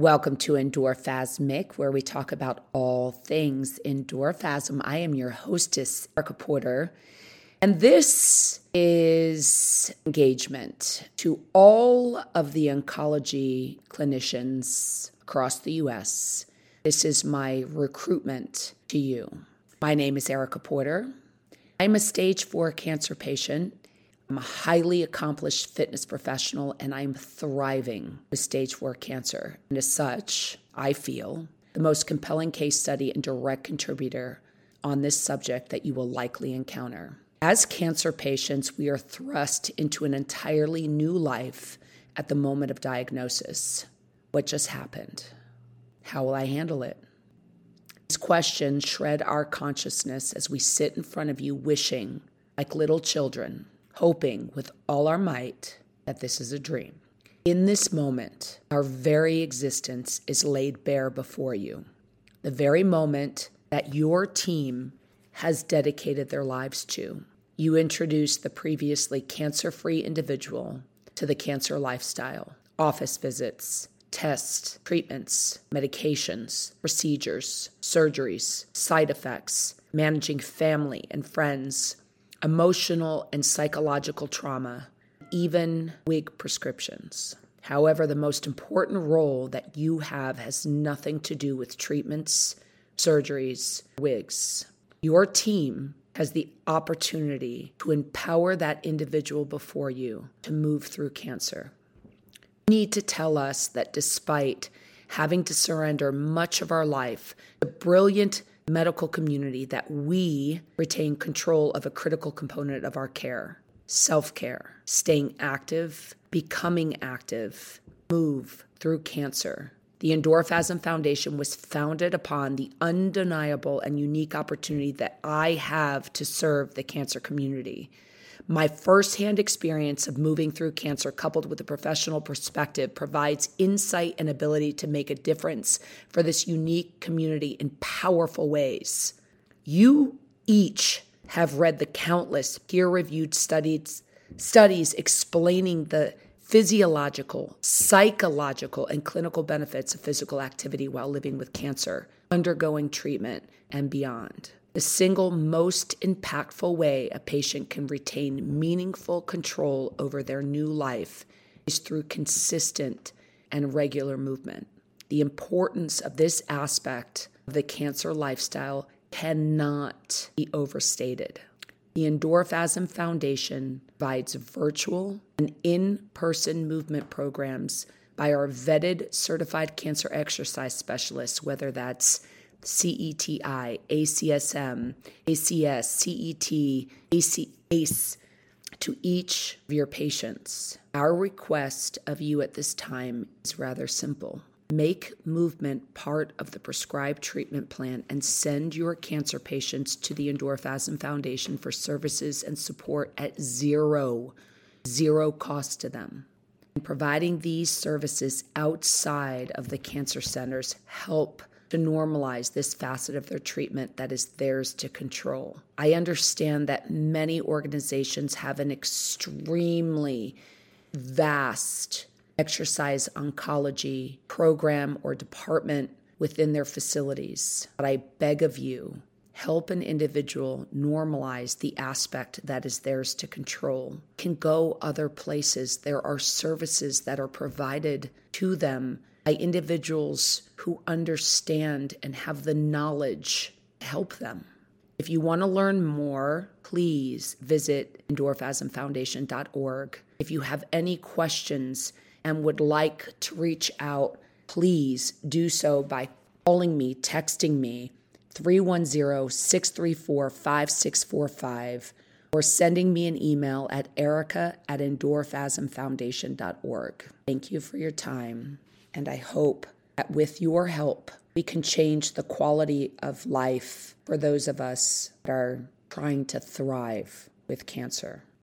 Welcome to Endorphasmic, where we talk about all things endorphasm. I am your hostess, Erica Porter, and this is engagement to all of the oncology clinicians across the US. This is my recruitment to you. My name is Erica Porter. I'm a stage four cancer patient. I'm a highly accomplished fitness professional and I'm thriving with stage four cancer. And as such, I feel the most compelling case study and direct contributor on this subject that you will likely encounter. As cancer patients, we are thrust into an entirely new life at the moment of diagnosis. What just happened? How will I handle it? These questions shred our consciousness as we sit in front of you wishing, like little children, hoping with all our might that this is a dream. In this moment, our very existence is laid bare before you. The very moment that your team has dedicated their lives to. You introduce the previously cancer free individual to the cancer lifestyle, office visits, tests, treatments, medications, procedures, surgeries, side effects, managing family and friends, emotional and psychological trauma, even wig prescriptions. However, the most important role that you have has nothing to do with treatments, surgeries, wigs. Your team has the opportunity to empower that individual before you to move through cancer. You need to tell us that despite having to surrender much of our life, the brilliant medical community that we retain control of a critical component of our care self care, staying active, becoming active, move through cancer the Endorphasm Foundation was founded upon the undeniable and unique opportunity that I have to serve the cancer community. My firsthand experience of moving through cancer, coupled with a professional perspective, provides insight and ability to make a difference for this unique community in powerful ways. You each have read the countless peer reviewed studies, studies explaining the physiological, psychological, and clinical benefits of physical activity while living with cancer, undergoing treatment, and beyond. The single most impactful way a patient can retain meaningful control over their new life is through consistent and regular movement. The importance of this aspect of the cancer lifestyle cannot be overstated. The Endorphasm Foundation provides virtual and in person movement programs by our vetted certified cancer exercise specialists, whether that's CETI, ACSM, ACS, CET, AC, ACE, to each of your patients. Our request of you at this time is rather simple. Make movement part of the prescribed treatment plan and send your cancer patients to the Endorphasm Foundation for services and support at zero, zero cost to them. And providing these services outside of the cancer centers help to normalize this facet of their treatment that is theirs to control. I understand that many organizations have an extremely vast exercise oncology program or department within their facilities. But I beg of you, help an individual normalize the aspect that is theirs to control. Can go other places. There are services that are provided to them by individuals who understand and have the knowledge to help them. If you want to learn more, please visit endorphasmfoundation.org. If you have any questions, and would like to reach out, please do so by calling me, texting me 310 634 5645 or sending me an email at erica at endorphasmfoundation.org. Thank you for your time, and I hope that with your help, we can change the quality of life for those of us that are trying to thrive with cancer.